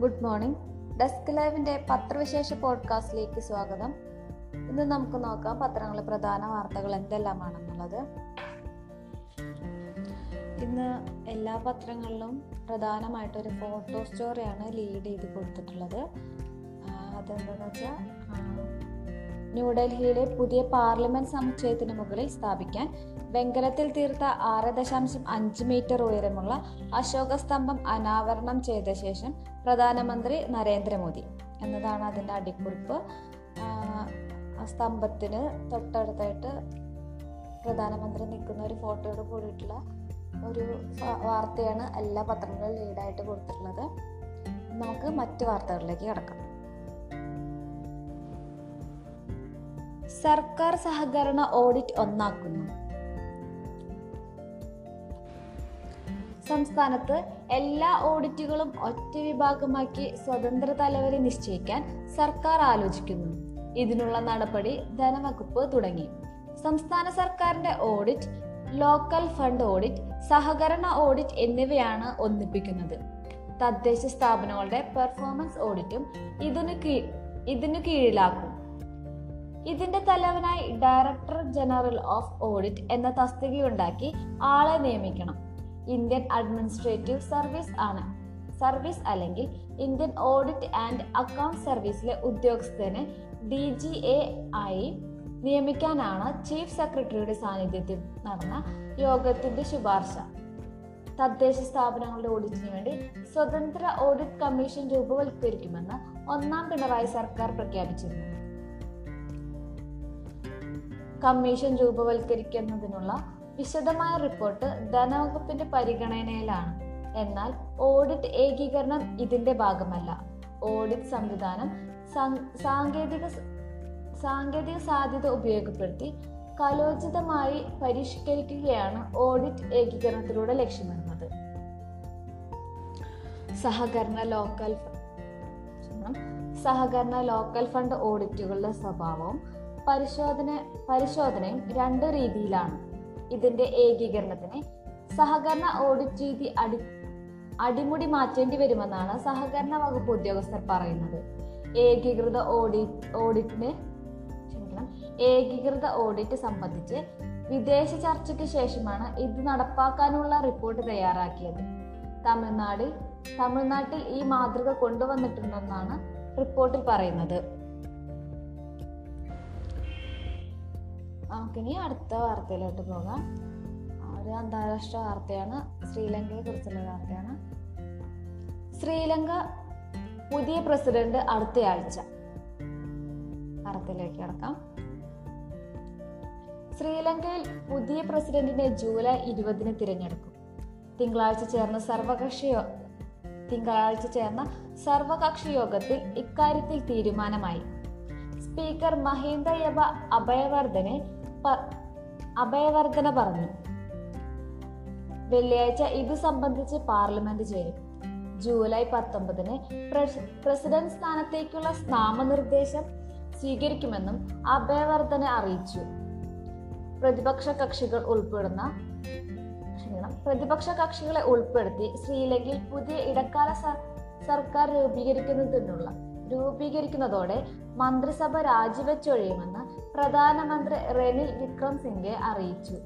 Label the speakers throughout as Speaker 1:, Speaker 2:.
Speaker 1: Good morning desk ലൈവിന്റെ പത്രവിശേഷ പോഡ്കാസ്റ്റിലേക്ക് സ്വാഗതം. ഇന്ന് നമുക്ക് നോക്കാം പത്രങ്ങളിലെ പ്രധാന വാർത്തകൾ എന്തെല്ലാമാണെന്നുള്ളത്. ഇന്ന് എല്ലാ പത്രങ്ങളിലും പ്രധാനമായിട്ടൊരു ഫോട്ടോ സ്റ്റോറിയാണ് ലീഡ് ചെയ്ത് കൊടുത്തിട്ടുള്ളത്. അതെന്താണെന്ന് വെച്ചാൽ ന്യൂഡൽഹിയിലെ പുതിയ പാർലമെന്റ് സമുച്ചയത്തിന് മുകളിൽ സ്ഥാപിക്കാൻ വെങ്കലത്തിൽ തീർത്ത ആറ് ദശാംശം അഞ്ച് മീറ്റർ ഉയരമുള്ള അശോക സ്തംഭം അനാവരണം ചെയ്ത ശേഷം പ്രധാനമന്ത്രി നരേന്ദ്രമോദി. എന്നതാണ് അതിന്റെ അടിക്കുറിപ്പ്. സ്തംഭത്തിന് തൊട്ടടുത്തായിട്ട് പ്രധാനമന്ത്രി നിൽക്കുന്ന ഒരു ഫോട്ടോയോട് കൂടിയിട്ടുള്ള ഒരു വാർത്തയാണ് എല്ലാ പത്രങ്ങളിലും ലീഡായിട്ട് കൊടുത്തിട്ടുള്ളത്. നമുക്ക് മറ്റു വാർത്തകളിലേക്ക് കിടക്കാം. സർക്കാർ സഹകരണ ഓഡിറ്റ് ഒന്നാക്കുന്നു. സംസ്ഥാനത്ത് എല്ലാ ഓഡിറ്റുകളും ഒറ്റ വിഭാഗമാക്കി സ്വതന്ത്ര തലവരെ നിശ്ചയിക്കാൻ സർക്കാർ ആലോചിക്കുന്നു. ഇതിനുള്ള നടപടി ധനവകുപ്പ് തുടങ്ങി. സംസ്ഥാന സർക്കാരിന്റെ ഓഡിറ്റ് ലോക്കൽ ഫണ്ട് ഓഡിറ്റ് സഹകരണ ഓഡിറ്റ് എന്നിവയാണ് ഒന്നിപ്പിക്കുന്നത്. തദ്ദേശ സ്ഥാപനങ്ങളുടെ പെർഫോമൻസ് ഓഡിറ്റും ഇതിനു കീ- ഇതിനു കീഴിലാക്കും. ഇതിന്റെ തലവനായി ഡയറക്ടർ ജനറൽ ഓഫ് ഓഡിറ്റ് എന്ന തസ്തികയുണ്ടാക്കി ആളെ നിയമിക്കണം. ഇന്ത്യൻ അഡ്മിനിസ്ട്രേറ്റീവ് സർവീസ് ആണ്. സർവീസ് അല്ലെങ്കിൽ ഇന്ത്യൻ ഓഡിറ്റ് ആൻഡ് അക്കൗണ്ട് സർവീസിലെ ഉദ്യോഗസ്ഥനെ ഡി ജി എ ആയി നിയമിക്കാനാണ് ചീഫ് സെക്രട്ടറിയുടെ സാന്നിധ്യത്തിൽ നടന്ന യോഗത്തിന്റെ ശുപാർശ. തദ്ദേശ സ്ഥാപനങ്ങളുടെ ഓഡിറ്റിന് വേണ്ടി സ്വതന്ത്ര ഓഡിറ്റ് കമ്മീഷൻ രൂപവത്കരിക്കുമെന്ന് ഒന്നാം പിണറായി സർക്കാർ പ്രഖ്യാപിച്ചിരുന്നു. കമ്മീഷൻ രൂപവൽക്കരിക്കുന്നതിനുള്ള വിശദമായ റിപ്പോർട്ട് ധനവകുപ്പിന്റെ പരിഗണനയിലാണ്. എന്നാൽ ഓഡിറ്റ് ഏകീകരണം ഇതിന്റെ ഭാഗമല്ല. ഓഡിറ്റ് സംവിധാനം സാങ്കേതിക സാങ്കേതിക സാധ്യത ഉപയോഗപ്പെടുത്തി കലോചിതമായി പരിഷ്കരിക്കുകയാണ് ഓഡിറ്റ് ഏകീകരണത്തിലൂടെ ലക്ഷ്യമിടുന്നത്. സഹകരണ ലോക്കൽ സഹകരണ ലോക്കൽ ഫണ്ട് ഓഡിറ്റുകളുടെ സ്വഭാവവും പരിശോധന പരിശോധനയും രണ്ട് രീതിയിലാണ്. ഇതിന്റെ ഏകീകരണത്തിന് സഹകരണ ഓഡിറ്റ് രീതി അടി അടിമുടി മാറ്റേണ്ടി വരുമെന്നാണ് സഹകരണ വകുപ്പ് ഉദ്യോഗസ്ഥർ പറയുന്നത്. ഏകീകൃത ഓഡിറ്റ് ഓഡിറ്റിന് ക്ഷമിക്കണം. ഏകീകൃത ഓഡിറ്റ് സംബന്ധിച്ച് വിദേശ ചർച്ചയ്ക്ക് ശേഷമാണ് ഇത് നടപ്പാക്കാനുള്ള റിപ്പോർട്ട് തയ്യാറാക്കിയത്. തമിഴ്നാട് തമിഴ്നാട്ടിൽ ഈ മാതൃക കൊണ്ടുവന്നിട്ടുണ്ടെന്നാണ് റിപ്പോർട്ടിൽ പറയുന്നത്. നമുക്കിനി അടുത്ത വാർത്തയിലോട്ട് പോകാം. ഒരു അന്താരാഷ്ട്ര വാർത്തയാണ്. ശ്രീലങ്കയെ കുറിച്ചുള്ള വാർത്തയാണ്. ശ്രീലങ്ക പുതിയ പ്രസിഡന്റ് അടുത്തയാഴ്ച. വാർത്തയിലേക്ക് കിടക്കാം. ശ്രീലങ്കയിൽ പുതിയ പ്രസിഡന്റിനെ ജൂലൈ ഇരുപതിന് തിരഞ്ഞെടുക്കും. തിങ്കളാഴ്ച ചേർന്ന സർവകക്ഷി തിങ്കളാഴ്ച ചേർന്ന സർവകക്ഷി യോഗത്തിൽ ഇക്കാര്യത്തിൽ തീരുമാനമായി. സ്പീക്കർ മഹീന്ദ യബ അഭയവർദ്ധനെ അഭയവർദ്ധന പറഞ്ഞു. വെള്ളിയാഴ്ച ഇത് സംബന്ധിച്ച് പാർലമെന്റ് ചേരും. ജൂലൈ പത്തൊമ്പതിന് പ്രസ്- പ്രസിഡന്റ് സ്ഥാനത്തേക്കുള്ള നാമനിർദ്ദേശം സ്വീകരിക്കുമെന്നും അഭയവർദ്ധന അറിയിച്ചു. പ്രതിപക്ഷ കക്ഷികൾ ഉൾപ്പെടുന്ന പ്രതിപക്ഷ കക്ഷികളെ ഉൾപ്പെടുത്തി ശ്രീലങ്കയിൽ പുതിയ ഇടക്കാല സർക്കാർ രൂപീകരിക്കുന്നതിനുള്ള രൂപീകരിക്കുന്നതോടെ മന്ത്രിസഭ രാജിവെച്ചൊഴിയുമെന്ന് പ്രധാനമന്ത്രി റെനിൽ വിക്രം സിംഗെ അറിയിച്ചു.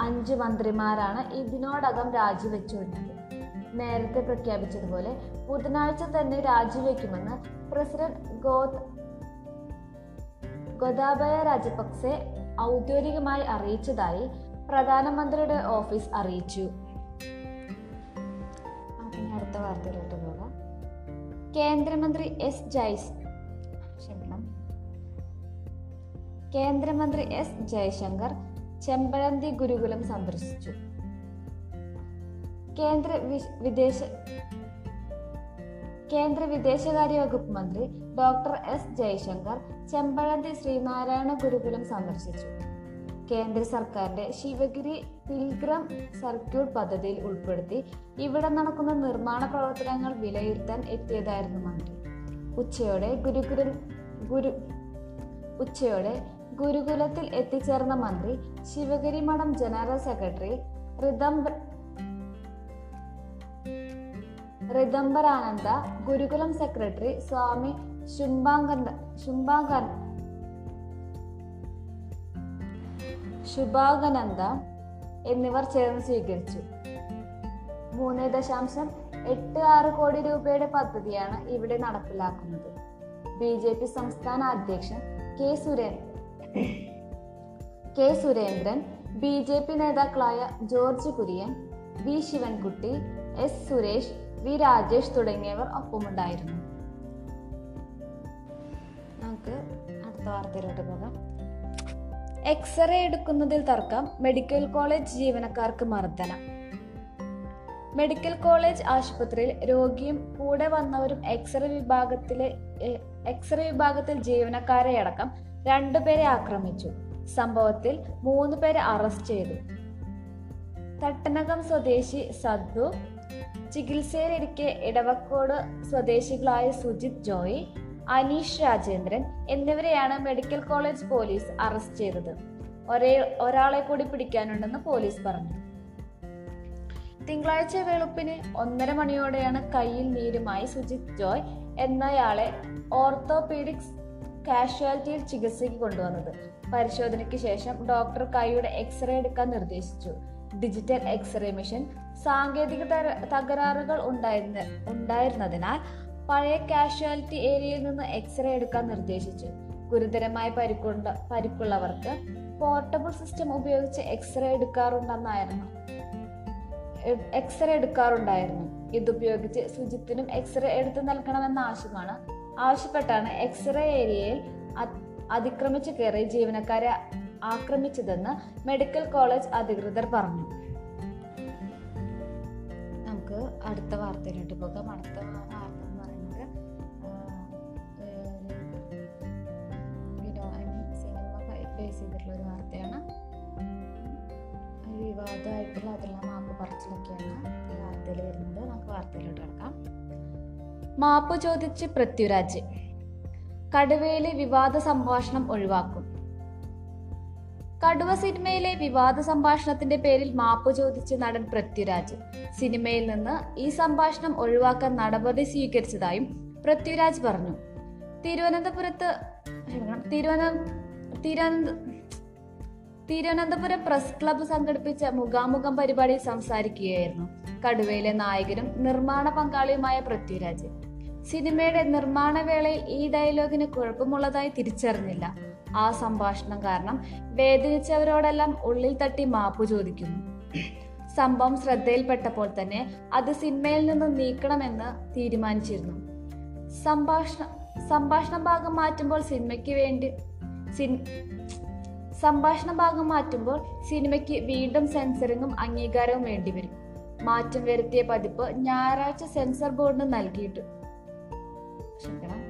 Speaker 1: അഞ്ച് മന്ത്രിമാരാണ് ഇതിനോടകം രാജിവെച്ചൊഴിഞ്ഞത് നേരത്തെ പ്രഖ്യാപിച്ചതുപോലെ ബുധനാഴ്ച തന്നെ രാജിവെക്കുമെന്ന് പ്രസിഡന്റ് ഗോത് ഗോദാബയ രാജപക്സെ ഔദ്യോഗികമായി അറിയിച്ചതായി പ്രധാനമന്ത്രിയുടെ ഓഫീസ് അറിയിച്ചു. അടുത്ത വാർത്തയിലോട്ട് പോകാം. കേന്ദ്രമന്ത്രി എസ് ജയ്സ് കേന്ദ്രമന്ത്രി എസ് ജയശങ്കർ ചെമ്പഴന്തി ഗുരുകുലം സന്ദർശിച്ചു. കേന്ദ്ര വിദേശ കേന്ദ്ര വിദേശകാര്യ വകുപ്പ് മന്ത്രി ഡോക്ടർ എസ് ജയശങ്കർ ചെമ്പഴന്തി ശ്രീനാരായണ ഗുരുകുലം സന്ദർശിച്ചു. കേന്ദ്ര സർക്കാരിന്റെ ശിവഗിരി പിൽഗ്രം സർക്യൂട്ട് പദ്ധതിയിൽ ഉൾപ്പെടുത്തി ഇവിടെ നടക്കുന്ന നിർമ്മാണ പ്രവർത്തനങ്ങൾ വിലയിരുത്താൻ എത്തിയതായിരുന്നു മന്ത്രി. ഉച്ചയോടെ ഗുരുകുല ഗുരു ഉച്ചയോടെ ഗുരുകുലത്തിൽ എത്തിച്ചേർന്ന മന്ത്രി Sivagiri Mutt general secretary Rithamba Rithambharananda Gurukulam secretary Swami ശുംഭാങ്കൻ Shubhangananda എന്നിവർ ചേർന്ന് സ്വീകരിച്ചു. മൂന്ന് ദശാംശം എട്ട് ആറ് കോടി രൂപയുടെ പദ്ധതിയാണ് ഇവിടെ നടപ്പിലാക്കുന്നത്. ബി ജെ പി സംസ്ഥാന അധ്യക്ഷൻ K Surendran K Surendran B J P നേതാക്കളായ George Kurian V Sivankutty S Suresh V Rajesh തുടങ്ങിയവർ ഒപ്പമുണ്ടായിരുന്നു. നമുക്ക് അടുത്ത വാർത്തയിലോട്ട് പോകാം. എക്സ്റേ എടുക്കുന്നതിൽ തർക്കം മെഡിക്കൽ കോളേജ് ജീവനക്കാർക്ക് മർദ്ദനം. മെഡിക്കൽ കോളേജ് ആശുപത്രിയിൽ രോഗിയും കൂടെ വന്നവരും എക്സ്റേ വിഭാഗത്തിലെ എക്സ്റേ വിഭാഗത്തിൽ ജീവനക്കാരെ അടക്കം രണ്ടുപേരെ ആക്രമിച്ചു. സംഭവത്തിൽ മൂന്ന് പേരെ അറസ്റ്റ് ചെയ്തു. തട്ടനകം സ്വദേശി സദ്ദു ചികിത്സയിലിരിക്കെ ഇടവക്കോട് സ്വദേശികളായ സുജിത് ജോയ് അനീഷ് രാജേന്ദ്രൻ എന്നിവരെയാണ് മെഡിക്കൽ കോളേജ് പോലീസ് അറസ്റ്റ് ചെയ്തത്. ഒരേ ഒരാളെ കൂടി പിടിക്കാനുണ്ടെന്ന് പോലീസ് പറഞ്ഞു. തിങ്കളാഴ്ച വെളുപ്പിന് ഒന്നര മണിയോടെയാണ് കയ്യിൽ നീരുമായി സുജിത് ജോയ് എന്നയാളെ ഓർത്തോപീഡിക്സ് കാഷ്വാലിറ്റിയിൽ ചികിത്സയ്ക്ക് കൊണ്ടുവന്നത്. പരിശോധനയ്ക്ക് ശേഷം ഡോക്ടർ കൈയുടെ എക്സ്റേ എടുക്കാൻ നിർദ്ദേശിച്ചു. ഡിജിറ്റൽ എക്സ്റേ മെഷീൻ സാങ്കേതിക തകരാറുകൾ ഉണ്ടായിരുന്ന ഉണ്ടായിരുന്നതിനാൽ പഴയ കാഷ്വാലിറ്റി ഏരിയയിൽ നിന്ന് എക്സ്റേ എടുക്കാൻ നിർദ്ദേശിച്ചു. ഗുരുതരമായ പരിക്കുണ്ട പരിക്കുള്ളവർക്ക് പോർട്ടബിൾ സിസ്റ്റം ഉപയോഗിച്ച് എക്സ്റേ എടുക്കാറുണ്ടെന്നായിരുന്നു. എക്സ്റേ എടുക്കാറുണ്ടായിരുന്നു. ഇതുപയോഗിച്ച് സുജിത്തിനും എക്സ്റേ എടുത്തു നൽകണമെന്ന ആവശ്യമാണ് ആവശ്യപ്പെട്ടാണ് എക്സ്റേ ഏരിയയിൽ അതിക്രമിച്ച് കയറി ജീവനക്കാരെ ആക്രമിച്ചതെന്ന് മെഡിക്കൽ കോളേജ് അധികൃതർ പറഞ്ഞു. നമുക്ക് അടുത്ത വാർത്തയിലോട്ട് പോകാം. അടുത്ത വാർത്ത എന്ന് പറയുന്നത് സിനിമ ബേസ് ചെയ്തിട്ടുള്ള ഒരു വാർത്തയാണ്. വിവാദമായിട്ടുള്ള അതെല്ലാം മാപ്പ് പറച്ചിലൊക്കെയാണ് വാർത്തയിൽ വരുന്നത്. നമുക്ക് വാർത്തയിലോട്ട് കിടക്കാം. മാപ്പ് ചോദിച്ച് പൃഥ്വിരാജ്. കടുവയിലെ വിവാദ സംഭാഷണം ഒഴിവാക്കും. കടുവ സിനിമയിലെ വിവാദ സംഭാഷണത്തിന്റെ പേരിൽ മാപ്പ് ചോദിച്ച് നടൻ പൃഥ്വിരാജ്. സിനിമയിൽ നിന്ന് ഈ സംഭാഷണം ഒഴിവാക്കാൻ നടപടി സ്വീകരിച്ചതായും പൃഥ്വിരാജ് പറഞ്ഞു. തിരുവനന്തപുരത്ത് തിരുവനന്തപുരം പ്രസ് ക്ലബ്ബ് സംഘടിപ്പിച്ച മുഖാമുഖം പരിപാടിയിൽ സംസാരിക്കുകയായിരുന്നു കടുവയിലെ നായകനും നിർമ്മാണ പങ്കാളിയുമായ പൃഥ്വിരാജ്. സിനിമയുടെ നിർമ്മാണ വേളയിൽ ഈ ഡയലോഗിന് കുഴപ്പമുള്ളതായി തിരിച്ചറിഞ്ഞില്ല. ആ സംഭാഷണം കാരണം വേദനിച്ചവരോടെല്ലാം ഉള്ളിൽ തട്ടി മാപ്പു ചോദിക്കുന്നു. സംഭവം ശ്രദ്ധയിൽപ്പെട്ടപ്പോൾ തന്നെ അത് സിനിമയിൽ നിന്ന് നീക്കണമെന്ന് തീരുമാനിച്ചിരുന്നു. സംഭാഷണം സംഭാഷണ ഭാഗം മാറ്റുമ്പോൾ സിനിമയ്ക്ക് വേണ്ടി സംഭാഷണ ഭാഗം മാറ്റുമ്പോൾ സിനിമയ്ക്ക് വീണ്ടും സെൻസറിങ്ങും അംഗീകാരവും വേണ്ടിവരും. മാറ്റം വരുത്തിയ പതിപ്പ് ഞായറാഴ്ച സെൻസർ ബോർഡിന് നൽകിയിട്ടു ക്ഷമിക്കണം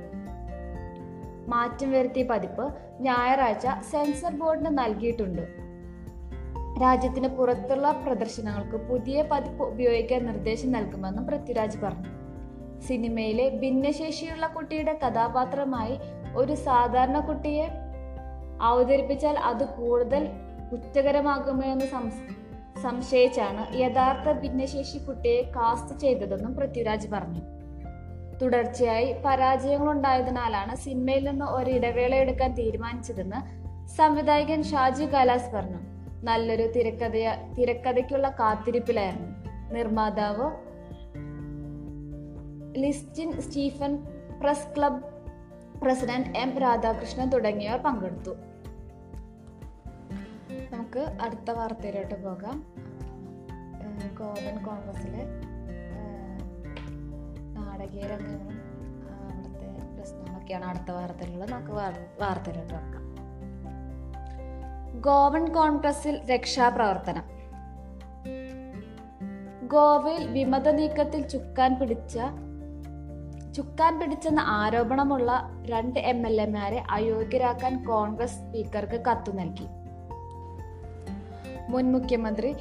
Speaker 1: മാറ്റം വരുത്തിയ പതിപ്പ് ഞായറാഴ്ച സെൻസർ ബോർഡിന് നൽകിയിട്ടുണ്ട്. രാജ്യത്തിന് പുറത്തുള്ള പ്രദർശനങ്ങൾക്ക് പുതിയ പതിപ്പ് ഉപയോഗിക്കാൻ നിർദ്ദേശം നൽകുമെന്നും പൃഥ്വിരാജ് പറഞ്ഞു. സിനിമയിലെ ഭിന്നശേഷിയുള്ള കുട്ടിയുടെ കഥാപാത്രമായി ഒരു സാധാരണ കുട്ടിയെ അവതരിപ്പിച്ചാൽ അത് കൂടുതൽ കുറ്റകരമാകുമോ എന്ന് സംശയിച്ചാണ് യഥാർത്ഥ ഭിന്നശേഷി കുട്ടിയെ കാസ്റ്റ് ചെയ്തതെന്നും പൃഥ്വിരാജ് പറഞ്ഞു. തുടർച്ചയായി പരാജയങ്ങളുണ്ടായതിനാലാണ് സിനിമയിൽ നിന്ന് ഒരു ഇടവേള എടുക്കാൻ തീരുമാനിച്ചതെന്ന് സംവിധായകൻ ഷാജി കലാസ് പറഞ്ഞു. നല്ലൊരു തിരക്കഥയ തിരക്കഥയ്ക്കുള്ള കാത്തിരിപ്പിലായിരുന്നു. നിർമ്മാതാവ് Listin Stephen press club president M Radhakrishnan തുടങ്ങിയവർ പങ്കെടുത്തു. നമുക്ക് അടുത്ത വാർത്തയിലോട്ട് പോകാം. ഗോവൻ കോൺഗ്രസിലെ നാടകീയ രംഗങ്ങളും ആ, അവിടുത്തെ പ്രശ്നങ്ങളൊക്കെയാണ് അടുത്ത വാർത്തയിലുള്ളത്. നമുക്ക് വാർ- വാർത്തയിലോട്ട് നോക്കാം. ഗോവൻ കോൺഗ്രസിൽ രക്ഷാപ്രവർത്തനം. ഗോവയിൽ വിമത നീക്കത്തിൽ ചുക്കാൻ പിടിച്ച ചുക്കാൻ പിടിച്ചെന്ന ആരോപണമുള്ള രണ്ട് എം എൽ എമാരെ അയോഗ്യരാക്കാൻ കോൺഗ്രസ് സ്പീക്കർക്ക് കത്തു നൽകി. മുൻ മുഖ്യമന്ത്രി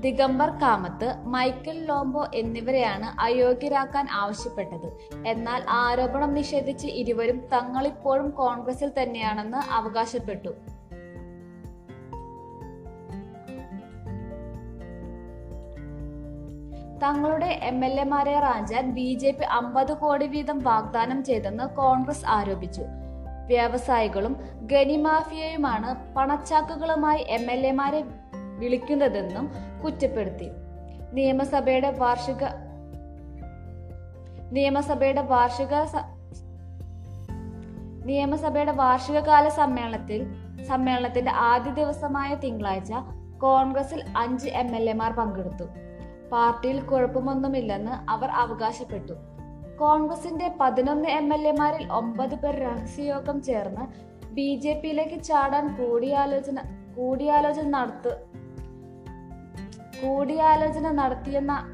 Speaker 1: ദിഗംബർ കാമത്ത് മൈക്കൽ ലോംബോ എന്നിവരെയാണ് അയോഗ്യരാക്കാൻ ആവശ്യപ്പെട്ടത്. എന്നാൽ ആരോപണം നിഷേധിച്ച് ഇരുവരും തങ്ങളിപ്പോഴും കോൺഗ്രസിൽ തന്നെയാണെന്ന് അവകാശപ്പെട്ടു. തങ്ങളുടെ എം എൽ എമാരെ റാഞ്ചാൻ ബി ജെ പി അമ്പത് കോടി വീതം വാഗ്ദാനം ചെയ്തെന്ന് കോൺഗ്രസ് ആരോപിച്ചു. വ്യവസായികളും ഗനിമാഫിയയുമാണ് പണച്ചാക്കുകളുമായി എം എൽ എമാരെ വിളിക്കുന്നതെന്നും കുറ്റപ്പെടുത്തി. നിയമസഭയുടെ വാർഷിക നിയമസഭയുടെ വാർഷിക നിയമസഭയുടെ വാർഷികകാല സമ്മേളനത്തിൽ സമ്മേളനത്തിന്റെ ആദ്യ ദിവസമായ തിങ്കളാഴ്ച കോൺഗ്രസിൽ അഞ്ച് എം എൽ എമാർ പങ്കെടുത്തു. പാർട്ടിയിൽ കുഴപ്പമൊന്നുമില്ലെന്ന് അവർ അവകാശപ്പെട്ടു. കോൺഗ്രസിന്റെ പതിനൊന്ന് എം എൽ എമാരിൽ ഒമ്പത് പേർ രഹസ്യയോഗം ചേർന്ന് ബി ജെ പിയിലേക്ക് ചാടാൻ കൂടിയാലോചന കൂടിയാലോചന നടത്തു കൂടിയാലോചന നടത്തിയെന്ന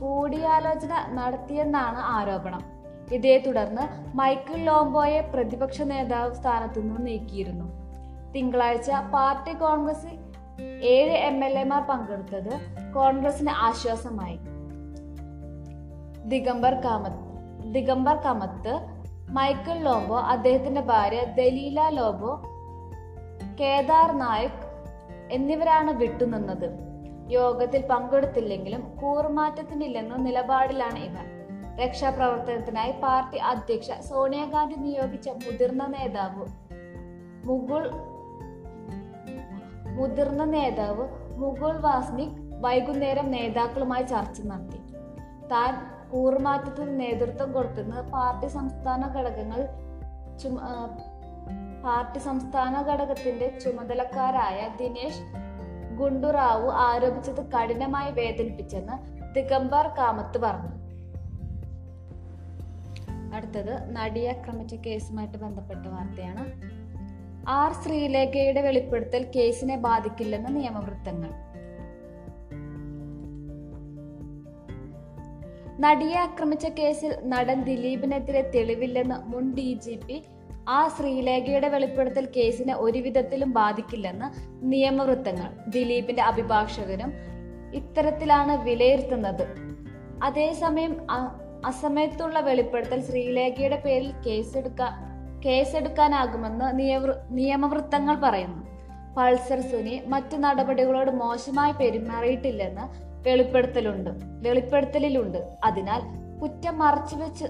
Speaker 1: കൂടിയാലോചന നടത്തിയെന്നാണ് ആരോപണം. ഇതേ തുടർന്ന് മൈക്കിൾ ലോംബോയെ പ്രതിപക്ഷ നേതാവ് സ്ഥാനത്തു നിന്ന് നീക്കിയിരുന്നു. തിങ്കളാഴ്ച പാർട്ടി കോൺഗ്രസിൽ ഏഴ് എം എൽ എമാർ പങ്കെടുത്തത് കോൺഗ്രസിന് ആശ്വാസമായി. ദിഗംബർ കാമത്ത് ദിഗംബർ കമത്ത് മൈക്കിൾ ലോംബോ അദ്ദേഹത്തിന്റെ ഭാര്യ ദലീല ലോബോ കേദാർ നായക് എന്നിവരാണ് വിട്ടുനിന്നത്. യോഗത്തിൽ പങ്കെടുത്തില്ലെങ്കിലും കൂറുമാറ്റത്തിനില്ലെന്ന നിലപാടിലാണ് ഇവർ. രക്ഷാപ്രവർത്തനത്തിനായി പാർട്ടി അധ്യക്ഷ സോണിയാഗാന്ധി നിയോഗിച്ച മുതിർന്ന നേതാവ് മുകുൾ മുതിർന്ന നേതാവ് മുകുൾ വാസ്നിക് വൈകുന്നേരം നേതാക്കളുമായി ചർച്ച നടത്തി. താൻ കൂറുമാറ്റത്തിന് നേതൃത്വം കൊടുത്തെന്ന് പാർട്ടി സംസ്ഥാന ഘടകങ്ങൾ പാർട്ടി സംസ്ഥാന ഘടകത്തിന്റെ ചുമതലക്കാരായ ദിനേശ് ഗുണ്ടുറാവു ആരോപിച്ചത് കഠിനമായി വേദനിപ്പിച്ചെന്ന് ദിഗംബർ കാമത്ത് പറഞ്ഞു. അടുത്തത് നടിയെ ആക്രമിച്ച കേസുമായിട്ട് ബന്ധപ്പെട്ട വാർത്തയാണ്. ആർ ശ്രീലേഖയുടെ വെളിപ്പെടുത്തൽ കേസിനെ ബാധിക്കില്ലെന്ന് നിയമവൃത്തങ്ങൾ. നടിയെ ആക്രമിച്ച കേസിൽ നടൻ ദിലീപിനെതിരെ തെളിവില്ലെന്ന് മുൻ ഡി ജി പി ആ ശ്രീലേഖയുടെ വെളിപ്പെടുത്തൽ കേസിനെ ഒരുവിധത്തിലും ബാധിക്കില്ലെന്ന് നിയമവൃത്തങ്ങൾ ദിലീപിന്റെ അഭിഭാഷകനും ഇത്തരത്തിലാണ് വിലയിരുത്തുന്നത്. അതേസമയം അസമയത്തുള്ള വെളിപ്പെടുത്തൽ ശ്രീലേഖയുടെ പേരിൽ കേസെടുക്കാൻ കേസെടുക്കാനാകുമെന്ന് നിയവൃ- നിയമവൃത്തങ്ങൾ പറയുന്നു. പൾസർ സുനി മറ്റു നടപടികളോട് മോശമായി പെരുമാറിയിട്ടില്ലെന്ന് വെളിപ്പെടുത്തലുണ്ട് വെളിപ്പെടുത്തലിലുണ്ട്. അതിനാൽ കുറ്റം മറച്ചുവെച്ച്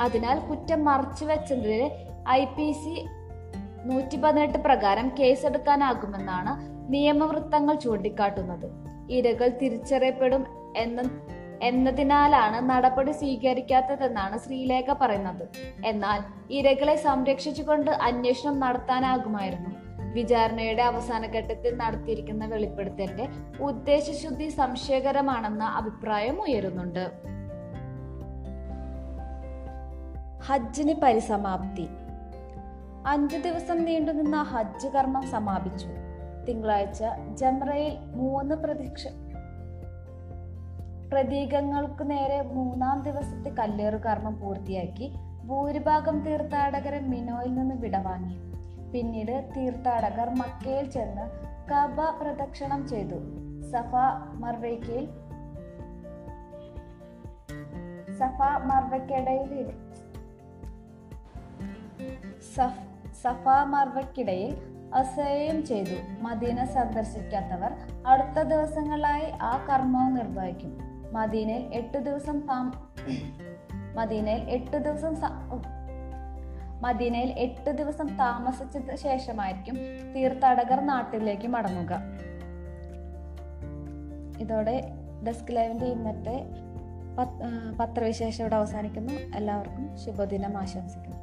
Speaker 1: അതിനാൽ കുറ്റം മറച്ചുവെച്ചതിന് ഐ പി സി നൂറ്റി പതിനെട്ട് പ്രകാരം കേസെടുക്കാനാകുമെന്നാണ് നിയമവൃത്തങ്ങൾ ചൂണ്ടിക്കാട്ടുന്നത്. ഇരകൾ തിരിച്ചറിയപ്പെടും എന്ന എന്നതിനാലാണ് നടപടി സ്വീകരിക്കാത്തതെന്നാണ് ശ്രീലേഖ പറയുന്നത്. എന്നാൽ ഇരകളെ സംരക്ഷിച്ചുകൊണ്ട് അന്വേഷണം നടത്താനാകുമായിരുന്നു. വിചാരണയുടെ അവസാന ഘട്ടത്തിൽ നടത്തിയിരിക്കുന്ന വെളിപ്പെടുത്തലിന്റെ ഉദ്ദേശശുദ്ധി സംശയകരമാണെന്ന അഭിപ്രായം ഉയരുന്നുണ്ട്. ഹജ്ജിന് പരിസമാപ്തി. അഞ്ചു ദിവസം നീണ്ടുനിന്ന ഹജ്ജ് കർമ്മം സമാപിച്ചു. തിങ്കളാഴ്ച ജംറയിൽ മൂന്ന് പ്രതീക്ഷ പ്രതീകങ്ങൾക്ക് നേരെ മൂന്നാം ദിവസത്തെ കല്ലേറു കർമ്മം പൂർത്തിയാക്കി ഭൂരിഭാഗം തീർത്ഥാടകരെ മിനോയിൽ നിന്ന് വിടവാങ്ങി. പിന്നീട് തീർത്ഥാടകർ മക്കയിൽ ചെന്ന് കബ പ്രദക്ഷിണം ചെയ്തു. സഫ മർവയ്ക്കയിൽ സഫ മർവയ്ക്കിടയിൽ സഫ് സഫ മർവയ്ക്കിടയിൽ അസഹ്യം ചെയ്തു. മദീന സന്ദർശിക്കാത്തവർ അടുത്ത ദിവസങ്ങളായി ആ കർമ്മവും നിർവഹിക്കും. മദീനയിൽ എട്ട് ദിവസം മദീനയിൽ എട്ട് ദിവസം മദീനയിൽ എട്ട് ദിവസം താമസിച്ച ശേഷമായിരിക്കും തീർത്ഥാടകർ നാട്ടിലേക്ക് മടങ്ങുക. ഇതോടെ ഡെസ്ക് ലൈവിന്റെ ഇന്നത്തെ പത്രവിശേഷം ഇവിടെ അവസാനിക്കുന്നു. എല്ലാവർക്കും ശുഭദിനം ആശംസിക്കുന്നു.